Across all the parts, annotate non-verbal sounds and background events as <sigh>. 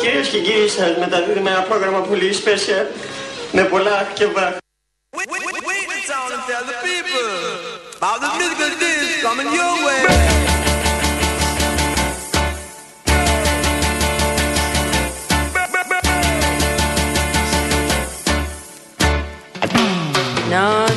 Κυρίες και κύριοι σας μεταδίδουμε ένα πρόγραμμα πολύ special με πολλά αχ και βαχ. No, no,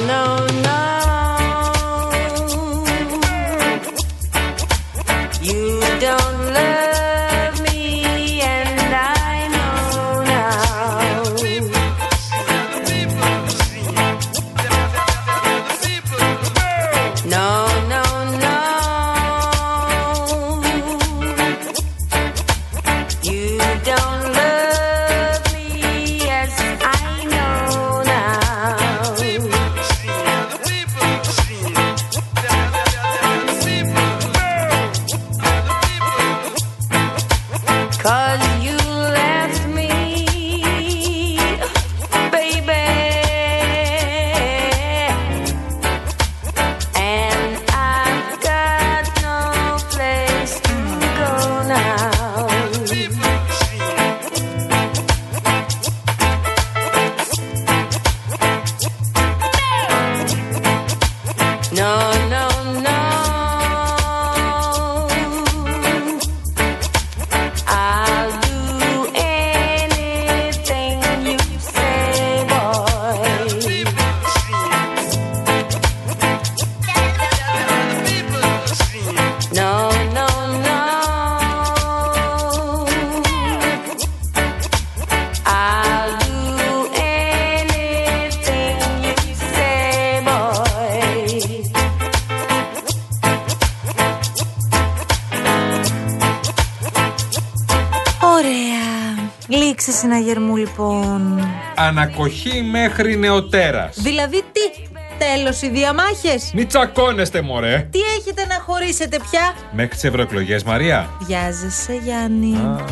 συναγερμού λοιπόν. Ανακοχή μέχρι νεοτέρας. Δηλαδή τι, τέλος οι διαμάχες; Μη τσακώνεστε, μωρέ. Τι έχετε να χωρίσετε πια; Μέχρι τις ευρωεκλογές, Μαρία. Βιάζεσαι Γιάννη. Α,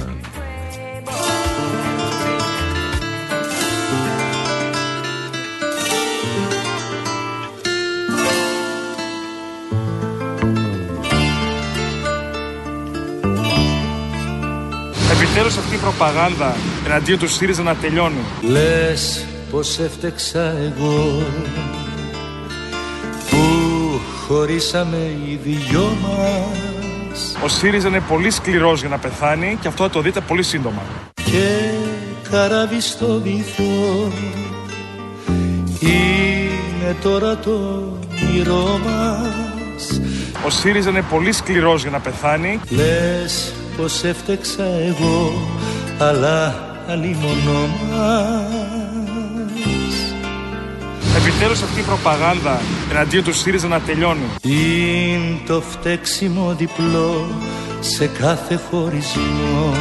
Επιτέλους αυτή η προπαγάνδα εναντίον του ΣΥΡΙΖΑ να τελειώνει. Λες πως έφτεξα εγώ που χωρίσαμε οι δυο μας Ο ΣΥΡΙΖΑ είναι πολύ σκληρός για να πεθάνει και αυτό θα το δείτε πολύ σύντομα. και καράβι στο βυθό είναι τώρα το όνειρό μας Ο ΣΥΡΙΖΑ είναι πολύ σκληρός για να πεθάνει Λες πως έφτεξα εγώ αλλά αλλήμωνο μας Επιτέλους αυτή η προπαγάνδα εναντίον του ΣΥΡΙΖΑ να τελειώνει. Είναι το φταίξιμο διπλό σε κάθε χωρισμό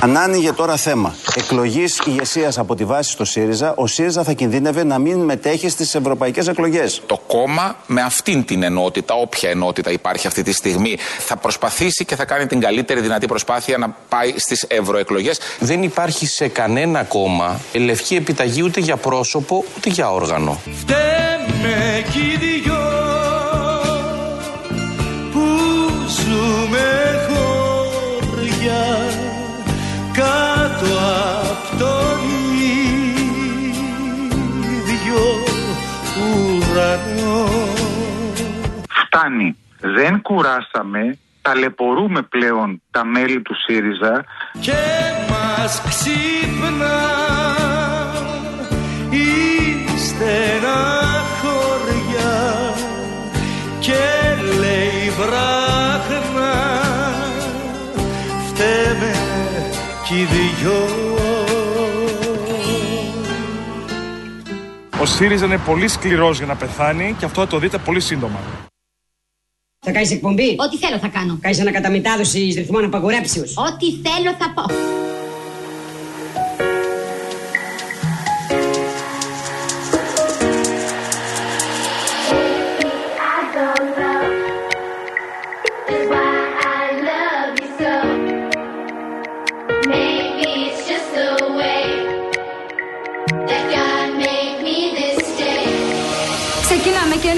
Αν άνοιγε τώρα θέμα εκλογής ηγεσίας από τη βάση στο ΣΥΡΙΖΑ, ο ΣΥΡΙΖΑ θα κινδύνευε να μην μετέχει στις ευρωπαϊκές εκλογές. Το κόμμα με αυτήν την ενότητα, όποια ενότητα υπάρχει αυτή τη στιγμή, θα προσπαθήσει και θα κάνει την καλύτερη δυνατή προσπάθεια να πάει στις ευρωεκλογές. Δεν υπάρχει σε κανένα κόμμα λευκή επιταγή ούτε για πρόσωπο ούτε για όργανο. Φταίμε κι οι δυο ουρανό Φτάνει. Δεν κουράσαμε. Ταλαιπωρούμε πλέον τα μέλη του ΣΥΡΙΖΑ. και μας ξύπνα η στενά χωριά και λέει βράχνα φταίμε κι οι δυο ΣΥΡΙΖΑ είναι πολύ σκληρός για να πεθάνει και αυτό θα το δείτε πολύ σύντομα. Θα κάνεις εκπομπή; Ό,τι θέλω θα κάνω. Κάνεις ανακαταμετάδοση ρυθμών απαγορέψεως. Ό,τι θέλω θα πω.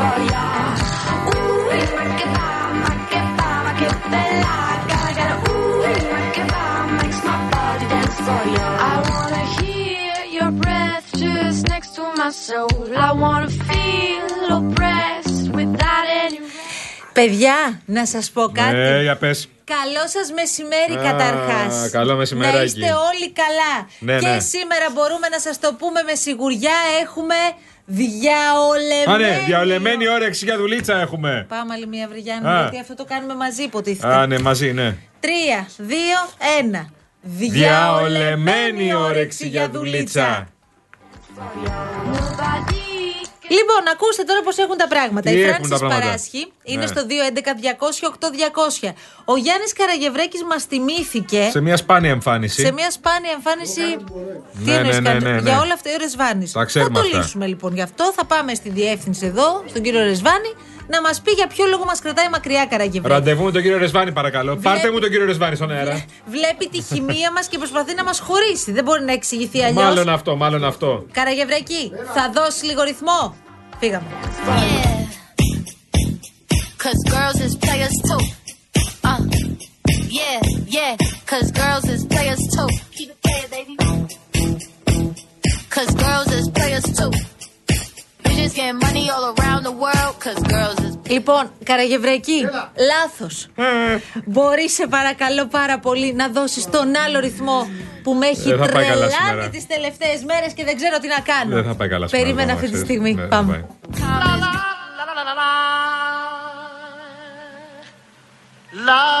εντελώς. I wanna hear your breath just next to my soul. I wanna feel oppressed without any. Παιδιά, να σας πω κάτι. Ε, για πες. Καλό σας μεσημέρι Α, καταρχάς. καλό μεσημεράκι. Να είστε όλοι καλά. Ναι, και ναι. σήμερα μπορούμε να σας το πούμε με σιγουριά. Έχουμε διαολεμένη. Α, ναι, διαολεμένη όρεξη για δουλίτσα έχουμε. Πάμε άλλη μία βρυγιάννη, Α. γιατί αυτό το κάνουμε μαζί, υποτίθεται. Α, ναι, μαζί, ναι. Τρία, δύο, ένα. Διαολεμένη όρεξη για δουλίτσα. Λοιπόν, ακούστε τώρα πώς έχουν τα πράγματα. Τι Η έχουν Φράνση τα πράγματα; Παράσχη είναι Ναι. στο 211-200-8200. Ο Γιάννης Καραγευρέκης μας τιμήθηκε Σε μια σπάνια εμφάνιση. σε μια σπάνια εμφάνιση. Τι Ναι, εννοείς ναι, ναι, κάτι- ναι, ναι. Για όλα αυτά ο Ρεσβάνης. Τα ξέρουμε Θα το αυτά. λύσουμε λοιπόν γι' αυτό. Θα πάμε στη διεύθυνση εδώ, στον κύριο Ρεσβάνη, να μας πει για ποιο λόγο μας κρατάει μακριά Καραγευρέκη. Ραντεβού με τον κύριο Ρεσβάνη, παρακαλώ. Πάρτε μου τον κύριο Ρεσβάνη στον αέρα. Βλέπει τη χημεία μας και προσπαθεί να μας χωρίσει. Δεν μπορεί να εξηγηθεί αλλιώς. Μάλλον αυτό, μάλλον αυτό. Καραγευρέκη, θα δώσει λίγο ρυθμό. Φύγαμε. Cause girls is players too. Uh, yeah, yeah. Cause girls is players too. Keep it playing, baby. Cause girls is Λοιπόν, Καραγευρέκη, λάθο. Μπορεί, σε παρακαλώ πάρα πολύ, να δώσει τον άλλο ρυθμό που με έχει Δεν θα πάει καλά τρελάνει σήμερα. τι τελευταίε μέρε και δεν ξέρω τι να κάνω. Δεν θα πάει καλά σήμερα, Περίμενα ακόμα, αυτή τη ξέρεις. στιγμή. Ναι, δεν Πάμε. πάει. La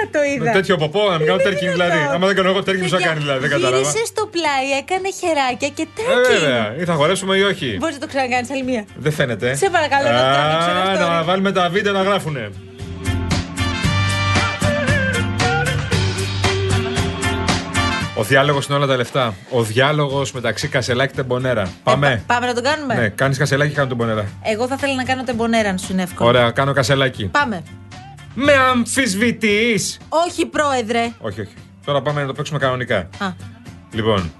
το είδα. Με τέτοιο ποπό, να μην κάνω τέρκιν δηλαδή. Άμα δεν κάνω εγώ τέρκιν, ποιο θα κάνει δηλαδή. Δεν κατάλαβα. Γύρισε στο πλάι, έκανε χεράκια και Ε, τέρκι. βέβαια. Ή θα χορέψουμε ή όχι. Μπορείς να το ξανακάνεις άλλη μία. Δεν φαίνεται. Σε παρακαλώ, να το ανοίξω ένα Α, story. Να βάλουμε τα βίντεο να γράφουνε. Ο διάλογος είναι όλα τα λεφτά. Ο διάλογος μεταξύ Κασελάκη και Τεμπονέρα. Πάμε. Πάμε να το κάνουμε; Ναι, κάνεις Κασελάκη, κάνω Τεμπονέρα. Εγώ θα ήθελα να κάνω τεμπονέρα, αν σου είναι εύκολο. Ωραία, κάνω Κασελάκη. Πάμε. Με αμφισβητείς. Όχι, πρόεδρε. Όχι, όχι. Τώρα πάμε να το παίξουμε κανονικά. Α, Λοιπόν.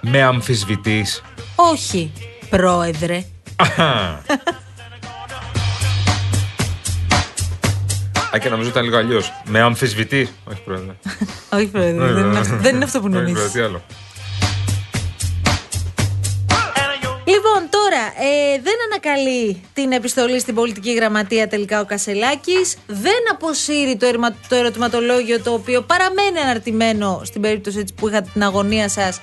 Με αμφισβητείς. όχι, πρόεδρε. <laughs> Α, και νομίζω ήταν λίγο αλλιώς. Με αμφισβητείς. Όχι, πρόεδρε. <laughs> όχι, πρόεδρε. Όχι, δεν, είναι πρόεδρε. αυτό, δεν είναι αυτό που Όχι, νομίζεις. πρόεδρε, τι άλλο. Τώρα ε, δεν ανακαλεί την επιστολή στην πολιτική γραμματεία τελικά ο Κασελάκης. Δεν αποσύρει το, ερμα- το ερωτηματολόγιο το οποίο παραμένει αναρτημένο στην περίπτωση έτσι που είχατε την αγωνία σας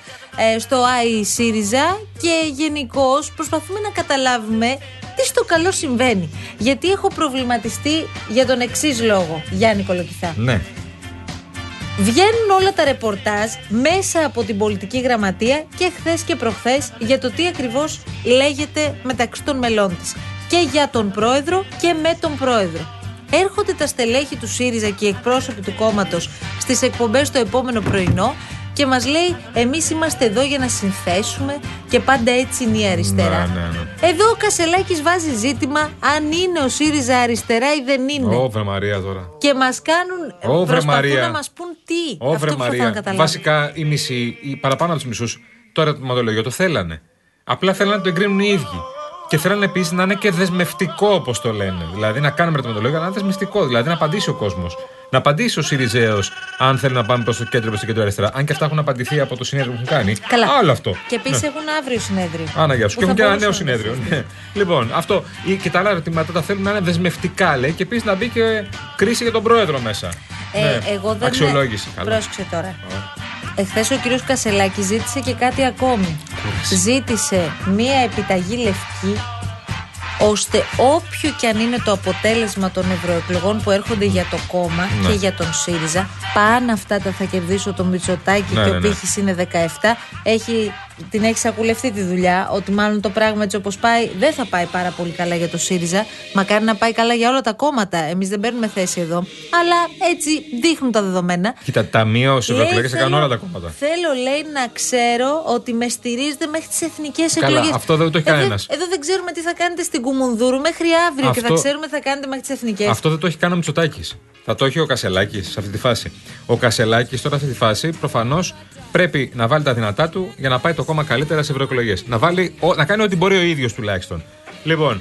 ε, στο ΆΗ ΣΥΡΙΖΑ. Και γενικώ προσπαθούμε να καταλάβουμε τι στο καλό συμβαίνει. Γιατί έχω προβληματιστεί για τον εξής λόγο, Γιάννη Κολοκυθά. Ναι. Βγαίνουν όλα τα ρεπορτάζ μέσα από την πολιτική γραμματεία και χθες και προχθές για το τι ακριβώς λέγεται μεταξύ των μελών της. Και για τον πρόεδρο και με τον πρόεδρο. Έρχονται τα στελέχη του ΣΥΡΙΖΑ και οι εκπρόσωποι του κόμματος στις εκπομπές το επόμενο πρωινό και μας λέει: Εμείς είμαστε εδώ για να συνθέσουμε και πάντα έτσι είναι η αριστερά. Ναι, ναι, ναι. Εδώ ο Κασελάκης βάζει ζήτημα αν είναι ο ΣΥΡΙΖΑ αριστερά ή δεν είναι. Ω, βρε Μαρία τώρα. Και μας κάνουν. Ω, βρε προσπαθούν Μαρία. να μας πούν τι. Ω, Αυτό βρε που θα θέλω να Μαρία. καταλάβω. Βασικά οι μισοί, οι παραπάνω από τους μισούς, το ερωτηματολόγιο το θέλανε. Απλά θέλανε να το εγκρίνουν οι ίδιοι. Και θέλανε επίσης να είναι και δεσμευτικό, όπως το λένε. Δηλαδή να κάνουμε ερωτηματολόγιο, αλλά να είναι δεσμευτικό. Δηλαδή να απαντήσει ο κόσμος. Να απαντήσει ο Σιριζέος, αν θέλει να πάμε προς το κέντρο, προς το κέντρο αριστερά. Αν και αυτά έχουν απαντηθεί από το συνέδριο που έχουν κάνει. Καλά. Άλλο αυτό. Και επίσης Ναι. έχουν αύριο συνέδριο. Άνα, γεια σου. Που Και έχουν θα και ένα νέο μπορούσαν να συνέδριο. Ναι. Λοιπόν, αυτό. Ή- Και τα άλλα ερωτήματα τα θέλουν να είναι δεσμευτικά, λέει. Και επίσης να μπει και κρίση για τον πρόεδρο μέσα. Ε, Ναι. εγώ δεν Αξιολόγηση. Καλά. Πρόσεξε τώρα. Εχθές ο κύριος Κασελάκης ζήτησε και κάτι ακόμη. Ζήτησε μία επιταγή λευκή ώστε όποιο και αν είναι το αποτέλεσμα των ευρωεκλογών που έρχονται για το κόμμα Ναι. και για τον ΣΥΡΙΖΑ, πάνω αυτά τα θα κερδίσω το Μητσοτάκη Ναι, και ναι, ο ναι. πύχης είναι 17, έχει, την έχει σακουλευτεί τη δουλειά, ότι μάλλον το πράγμα έτσι όπως πάει δεν θα πάει πάρα πολύ καλά για το ΣΥΡΙΖΑ, μακάρι να πάει καλά για όλα τα κόμματα, εμείς δεν παίρνουμε θέση εδώ, αλλά έτσι δείχνουν τα δεδομένα. Κοίτα, ταμείο σε Λέει, ευρωεκλογές θα κάνουν θέλω- όλα τα κόμματα. Θέλω, λέει, να ξέρω ότι με στηρίζετε μέχρι τις εθνικές Καλά, εκλογές. αυτό δεν το έχει εδώ, κανένας. εδώ δεν ξέρουμε τι θα κάνετε στην Κουμουνδούρου μέχρι αύριο και θα Αυτό- ξέρουμε τι θα κάνετε μέχρι τις εθνικές. Αυτό δεν το έχει κάνει ο Μητσοτάκης. Θα το έχει ο Κασελάκης σε αυτή τη φάση. Ο Κασελάκης τώρα σε αυτή τη φάση προφανώς πρέπει να βάλει τα δυνατά του για να πάει το κόμμα καλύτερα σε ευρωεκλογές. Να, βάλει, ο- να κάνει ό,τι μπορεί ο ίδιος τουλάχιστον. Λοιπόν,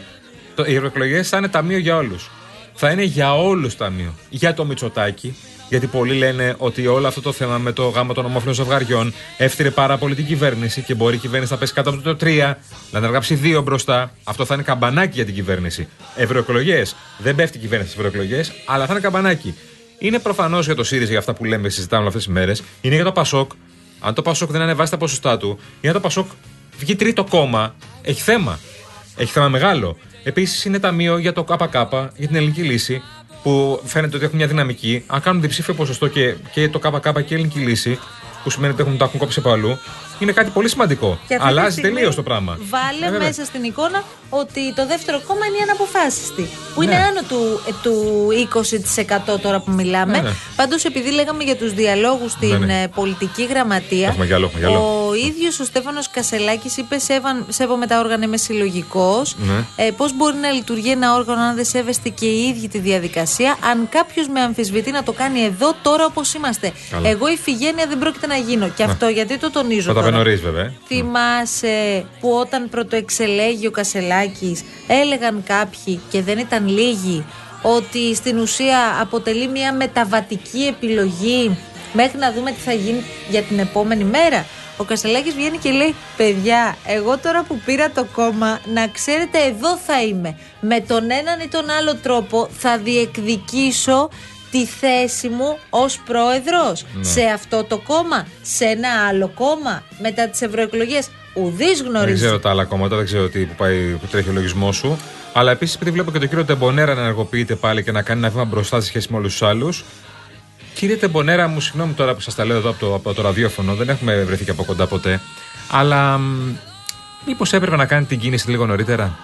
το, οι ευρωεκλογές θα είναι ταμείο για όλους. Θα είναι για όλους ταμείο. Για το Μητσοτάκη, γιατί πολλοί λένε ότι όλο αυτό το θέμα με το γάμο των ομόφυλων ζευγαριών έφτιαξε πάρα πολύ την κυβέρνηση και μπορεί η κυβέρνηση να πέσει κάτω από το 3, να ανεργάψει 2 μπροστά. Αυτό θα είναι καμπανάκι για την κυβέρνηση. Ευρωεκλογές. Δεν πέφτει η κυβέρνηση στις ευρωεκλογές, αλλά θα είναι καμπανάκι. Είναι προφανώς για το ΣΥΡΙΖΑ για αυτά που λέμε, συζητάμε όλε αυτές τις μέρες. Είναι για το ΠΑΣΟΚ. Αν το ΠΑΣΟΚ δεν ανεβάσει τα ποσοστά του, για το ΠΑΣΟΚ βγει τρίτο κόμμα, έχει θέμα. Έχει θέμα μεγάλο. Επίσης είναι ταμείο για το ΚΚ, για την ελληνική λύση, που φαίνεται ότι έχουν μια δυναμική. Αν κάνουν διψήφιο ποσοστό και, και το ΚΚ και η ελληνική λύση, που σημαίνει ότι έχουν, τα έχουν κόψει από αλλού, είναι κάτι πολύ σημαντικό. Και αυτή τη Αλλάζει στιγμή τελείως το πράγμα. Βάλε Ε, βέβαια. μέσα στην εικόνα ότι το δεύτερο κόμμα είναι η αναποφάσιστη. Που είναι Ναι. άνω του, ε, του 20% τώρα που μιλάμε. Ναι, ναι. Πάντως, επειδή λέγαμε για τους διαλόγους στην Ναι, ναι. ε, πολιτική γραμματεία. Έχουμε γυαλό, έχουμε γυαλό. Ο ίδιος ο Στέφανος Κασελάκης είπε: «Σέβαν- Σέβομαι τα όργανα, είμαι συλλογικός. Ναι. Ε, Πώς μπορεί να λειτουργεί ένα όργανο αν δεν σέβεστε και οι ίδιοι τη διαδικασία, αν κάποιος με αμφισβητεί να το κάνει εδώ, τώρα όπως είμαστε. Καλά. Εγώ ηφηγένεια δεν πρόκειται να γίνω. Και Ναι. αυτό γιατί το τονίζω. Θα τα τώρα. Πει νωρί, βέβαια. Θυμάσαι που όταν πρωτοεξελέγει ο Κασελάκης έλεγαν κάποιοι και δεν ήταν λίγοι ότι στην ουσία αποτελεί μια μεταβατική επιλογή μέχρι να δούμε τι θα γίνει για την επόμενη μέρα. Ο Κασελάκης βγαίνει και λέει παιδιά εγώ τώρα που πήρα το κόμμα να ξέρετε εδώ θα είμαι με τον έναν ή τον άλλο τρόπο θα διεκδικήσω τη θέση μου ως πρόεδρος Ναι. σε αυτό το κόμμα, σε ένα άλλο κόμμα μετά τις ευρωεκλογές. Ουδής Δεν γνωρίζεις. ξέρω τα άλλα κόμματα, δεν ξέρω τι που, πάει, που τρέχει ο λογισμός σου. Αλλά επίσης, επειδή βλέπω και τον κύριο Τεμπονέρα να ενεργοποιείται πάλι και να κάνει ένα βήμα μπροστά σε σχέση με όλους τους άλλους. Κύριε Τεμπονέρα, μου συγγνώμη τώρα που σας τα λέω εδώ από το, από το ραδιόφωνο, δεν έχουμε βρεθεί και από κοντά ποτέ. Αλλά μήπως έπρεπε να κάνει την κίνηση λίγο νωρίτερα;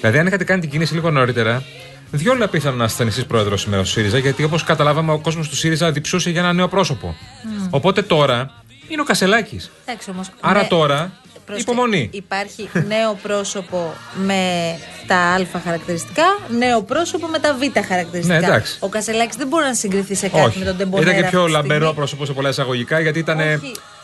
Δηλαδή, αν είχατε κάνει την κίνηση λίγο νωρίτερα, διόλου απίθανο να είστε εσείς πρόεδρος σήμερα στο ΣΥΡΙΖΑ, γιατί όπως καταλάβαμε, ο κόσμος του ΣΥΡΙΖΑ διψούσε για ένα νέο πρόσωπο. Μμ. Οπότε τώρα είναι ο Κασελάκης. Εντάξει όμως, Άρα ναι, τώρα, πρόσεχε, υπομονή. Υπάρχει νέο πρόσωπο με τα α χαρακτηριστικά, νέο πρόσωπο με τα β χαρακτηριστικά. Ναι, εντάξει. Ο Κασελάκης δεν μπορεί να συγκριθεί σε κάτι με τον Τεμπονέρα. Ήταν και πιο αυτή τη στιγμή. λαμπερό πρόσωπο σε πολλά εισαγωγικά γιατί ήταν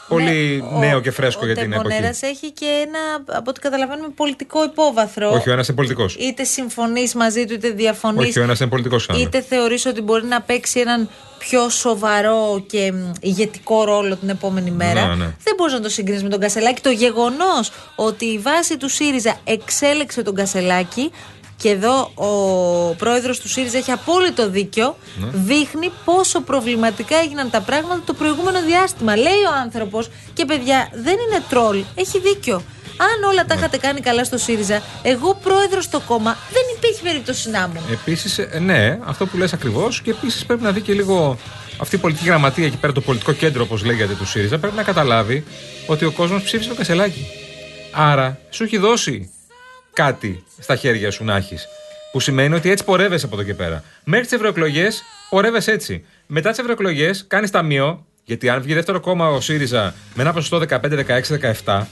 πολύ Ναι, νέο ο- και φρέσκο για την Ο εποχή. Τεμπονέρας έχει και ένα, από ό,τι καταλαβαίνουμε, πολιτικό υπόβαθρο. Όχι, ο ένας είναι πολιτικός. Είτε συμφωνείς μαζί του, είτε διαφωνείς. Όχι, ο ένας είναι πολιτικός Είτε θεωρείς ότι μπορεί να παίξει έναν πιο σοβαρό και μ, ηγετικό ρόλο την επόμενη μέρα. Ναι, ναι. Δεν μπορείς να το συγκρίνεις με τον Κασελάκη. Το γεγονός ότι η βάση του ΣΥΡΙΖΑ εξέλεξε τον Κασελάκη και εδώ ο πρόεδρος του ΣΥΡΙΖΑ έχει απόλυτο δίκιο. Ναι. Δείχνει πόσο προβληματικά έγιναν τα πράγματα το προηγούμενο διάστημα. Λέει ο άνθρωπος και παιδιά, δεν είναι τρόλ. Έχει δίκιο. Αν όλα τα Ναι. είχατε κάνει καλά στο ΣΥΡΙΖΑ, εγώ πρόεδρος στο κόμμα, δεν υπήρχε περίπτωση να ήμουν. Επίσης, ναι, αυτό που λες ακριβώς και επίσης πρέπει να δει και λίγο αυτή η πολιτική γραμματεία εκεί πέρα, το πολιτικό κέντρο, όπως λέγεται του ΣΥΡΙΖΑ, πρέπει να καταλάβει ότι ο κόσμος ψήφισε το Κασελάκι. Άρα, σου έχει δώσει κάτι στα χέρια σου να έχεις. Που σημαίνει ότι έτσι πορεύεσαι από εδώ και πέρα. Μέχρι τις ευρωεκλογές πορεύεσαι έτσι. Μετά τις ευρωεκλογές κάνεις ταμείο Γιατί αν βγει δεύτερο κόμμα ο ΣΥΡΙΖΑ με ένα ποσοστό 15, 16, 17,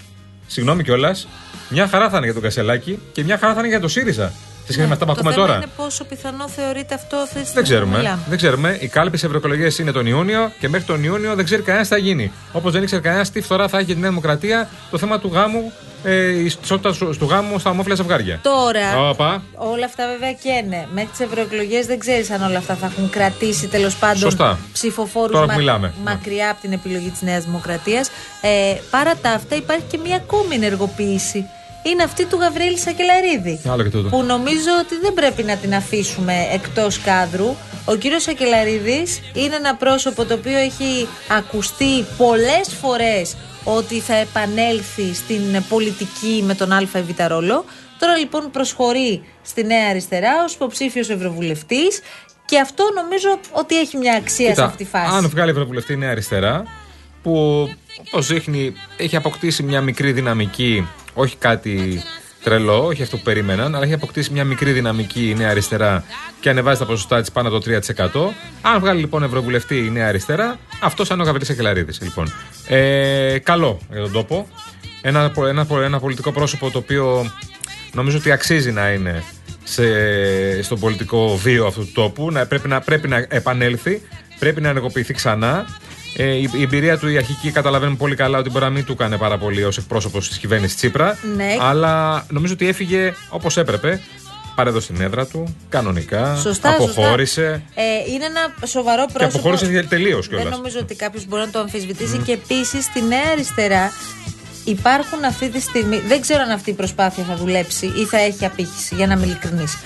συγγνώμη κιόλας, μια χαρά θα είναι για τον Κασελάκη και μια χαρά θα είναι για τον ΣΥΡΙΖΑ. Σε σχέση με αυτά που Ναι, το ακούμε θέμα τώρα; είναι πόσο πιθανό θεωρείται αυτό αυτή τη στιγμή. Δεν ξέρουμε. Μιλάμε. Δεν ξέρουμε. Οι κάλπες ευρωεκλογές είναι τον Ιούνιο και μέχρι τον Ιούνιο δεν ξέρει κανένας τι θα γίνει. Όπως δεν ήξερε κανένας τι φθορά θα έχει για τη Νέα Δημοκρατία το θέμα του γάμου, ε, η ισότητα του του γάμου στα ομόφυλα ζευγάρια. Τώρα, Όπα. όλα αυτά βέβαια καίνε. Μέχρι τις ευρωεκλογές δεν ξέρεις αν όλα αυτά θα έχουν κρατήσει τέλος πάντων Σωστά. ψηφοφόρους Τώρα που μιλάμε. μακριά από την επιλογή της Νέας Δημοκρατίας. Ε, παρά τα αυτά, υπάρχει και μια ακόμη ενεργοποίηση. Είναι αυτή του Γαβρίλη Σακελαρίδη. Άλλο και τούτο. Που νομίζω ότι δεν πρέπει να την αφήσουμε εκτός κάδρου. Ο κύριος Σακελαρίδης είναι ένα πρόσωπο το οποίο έχει ακουστεί πολλές φορές ότι θα επανέλθει στην πολιτική με τον Α ή Β ρόλο. Τώρα λοιπόν προσχωρεί στη Νέα Αριστερά ως υποψήφιος ευρωβουλευτής και αυτό νομίζω ότι έχει μια αξία σε Κοίτα, αυτή τη φάση. Αν βγάλει ευρωβουλευτή η Νέα Αριστερά, που όπως δείχνει έχει αποκτήσει μια μικρή δυναμική, όχι κάτι τρελό, όχι αυτό που περίμεναν, αλλά έχει αποκτήσει μια μικρή δυναμική η Νέα Αριστερά και ανεβάζει τα ποσοστά της πάνω από το 3%. Αν βγάλει λοιπόν ευρωβουλευτή η Νέα Αριστερά, αυτός θα είναι ο Γαβρίλης Ακελαρίδη. Λοιπόν. Ε, καλό για τον τόπο. Ένα, ένα, ένα πολιτικό πρόσωπο το οποίο νομίζω ότι αξίζει να είναι σε, στον πολιτικό βίο αυτού του τόπου. Να, πρέπει, να, πρέπει να επανέλθει, πρέπει να ενεργοποιηθεί ξανά. Ε, η, η εμπειρία του η αρχική καταλαβαίνουμε πολύ καλά ότι μπορεί να μην του έκανε πάρα πολύ ως εκπρόσωπος της κυβέρνησης Τσίπρα. Ναι. Αλλά νομίζω ότι έφυγε όπως έπρεπε. Παρέδωσε την έδρα του, κανονικά. Σωστά, αποχώρησε. σωστά. Ε, είναι ένα σοβαρό Και πρόσωπο. αποχώρησε τελείως Δεν κιόλας. νομίζω ότι κάποιος μπορεί να το αμφισβητήσει. Και επίσης στη Νέα Αριστερά υπάρχουν αυτή τη στιγμή. Δεν ξέρω αν αυτή η προσπάθεια θα δουλέψει ή θα έχει απήχηση, για να είμαι ειλικρινής.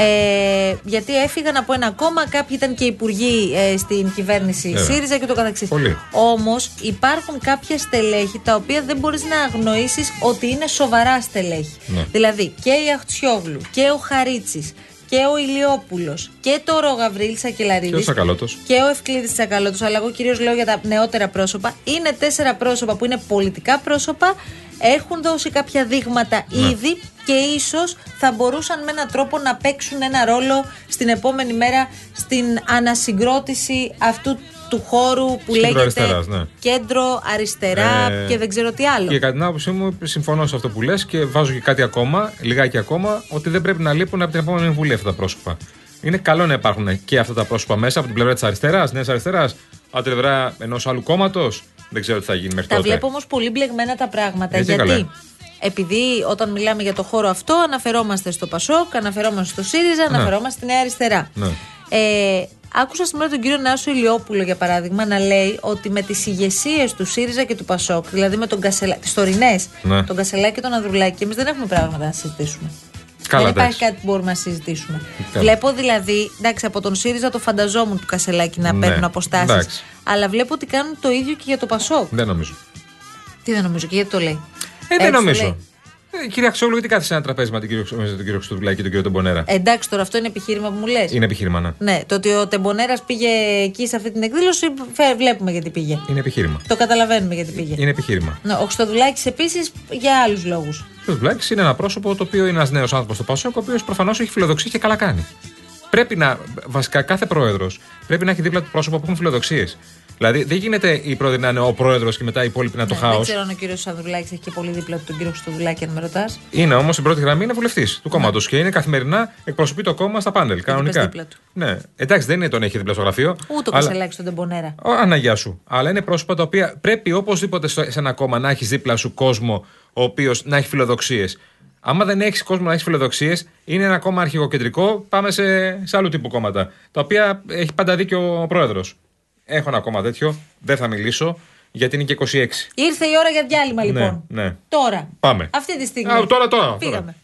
Ε, γιατί έφυγαν από ένα κόμμα, κάποιοι ήταν και υπουργοί ε, στην κυβέρνηση Βέβαια. ΣΥΡΙΖΑ και το καθεξής. Πολύ. Όμως υπάρχουν κάποια στελέχη τα οποία δεν μπορείς να αγνοήσεις ότι είναι σοβαρά στελέχη. Ναι. Δηλαδή και η Αχτσιόγλου και ο Χαρίτσι και ο Ηλιόπουλος και τώρα ο Γαβρίλη Και ο Ακελαρίδη Σακαλώτος. και ο Ευκλήδης Τσακαλώτο, αλλά εγώ κυρίως λέω για τα νεότερα πρόσωπα. Είναι τέσσερα πρόσωπα που είναι πολιτικά πρόσωπα, έχουν δώσει κάποια δείγματα Ναι. ήδη και ίσως θα μπορούσαν με έναν τρόπο να παίξουν ένα ρόλο στην επόμενη μέρα στην ανασυγκρότηση αυτού του χώρου που Κέντρο λέγεται αριστεράς, ναι. κέντρο αριστερά Ε, και δεν ξέρω τι άλλο. Και κατά την άποψή μου, συμφωνώ σε αυτό που λες και βάζω και κάτι ακόμα, λιγάκι ακόμα, ότι δεν πρέπει να λείπουν από την επόμενη Βουλή αυτά τα πρόσωπα. Είναι καλό να υπάρχουν και αυτά τα πρόσωπα μέσα από την πλευρά της αριστεράς, Νέας Αριστεράς, από την πλευρά ενός άλλου κόμματος. Δεν ξέρω τι θα γίνει μέχρι Τα τότε. βλέπω όμως πολύ μπλεγμένα τα πράγματα. Έτσι, γιατί καλέ. επειδή όταν μιλάμε για το χώρο αυτό, αναφερόμαστε στο Πασόκ, αναφερόμαστε στο ΣΥΡΙΖΑ, Ναι. αναφερόμαστε στη Νέα Αριστερά. Ναι. Ε, άκουσα σήμερα τον κύριο Νάσο Ηλιόπουλο, για παράδειγμα, να λέει ότι με τις ηγεσίες του ΣΥΡΙΖΑ και του Πασόκ, δηλαδή με τον Κασελά, τις τωρινές, Ναι. τον Κασελάκη και τον Ανδρουλάκη, εμείς δεν έχουμε πράγματα να συζητήσουμε. Καλά, δεν υπάρχει εντάξει. κάτι που μπορούμε να συζητήσουμε. Καλά. Βλέπω δηλαδή, εντάξει, από τον ΣΥΡΙΖΑ το φανταζόμουν του Κασελάκη να Ναι, παίρνουν αποστάσεις. εντάξει. Αλλά βλέπω ότι κάνουν το ίδιο και για το Πασόκ. Δεν νομίζω. Τι δεν νομίζω και γιατί το λέει. Ε, δεν Έτσι το νομίζω. Λέει. Ε, κυρία Αξιόγλου, γιατί κάθεσε ένα τραπέζι με τον κύριο, με τον κύριο Χρυστοδουλάκη και τον κύριο Τεμπονέρα; Ε, εντάξει, τώρα αυτό είναι επιχείρημα που μου λες. Είναι επιχείρημα, ναι. Ναι, το ότι ο Τεμπονέρας πήγε εκεί σε αυτή την εκδήλωση, φε- βλέπουμε γιατί πήγε. Είναι επιχείρημα. Το καταλαβαίνουμε γιατί πήγε. Είναι επιχείρημα. Ναι, ο Χρυστοδουλάκη επίσης για άλλους λόγους. Ο Χρυστοδουλάκη είναι ένα πρόσωπο το οποίο είναι ένας νέος άνθρωπος στο Πασόκ, ο οποίος προφανώς έχει φιλοδοξίες και καλά κάνει. Πρέπει να, βασικά κάθε πρόεδρος πρέπει να έχει δίπλα του πρόσωπο που έχουν φιλοδοξίες. Δηλαδή δεν γίνεται η πρόεδροι να είναι ο πρόεδρος και μετά οι υπόλοιποι να είναι το Ναι, χάος. δεν ξέρω αν ο κύριος Ανδρουλάκης έχει και πολύ δίπλα του τον κύριο Χρυστοδουλάκη, αν με ρωτάς. Είναι όμως στην πρώτη γραμμή είναι βουλευτής του κόμματος και είναι καθημερινά εκπροσωπεί το κόμμα στα πάνελ. Κανονικά. δίπλα του. Ναι. Εντάξει, δεν είναι τον έχει δίπλα στο γραφείο. Ούτε ο αλλά- Κασελάκη στον Τεμπονέρα. Ο, Αναγιά σου. Αλλά είναι πρόσωπα τα οποία πρέπει οπωσδήποτε στο- σε ένα κόμμα να έχεις δίπλα σου κόσμο ο οποίος να έχει φιλοδοξίες. Άμα δεν έχεις κόσμο να έχεις φιλοδοξίες, είναι ένα κόμμα αρχηγοκεντρικό. Πάμε σε, σε άλλου τύπου κόμματα. Τα οποία έχει πάντα δίκιο ο πρόεδρος. Έχω ένα κόμμα τέτοιο. Δεν θα μιλήσω γιατί είναι και 26. Ήρθε η ώρα για διάλειμμα λοιπόν. Ναι, ναι. Τώρα. Πάμε. Αυτή τη στιγμή. Α, τώρα, τώρα, Πήγαμε. τώρα.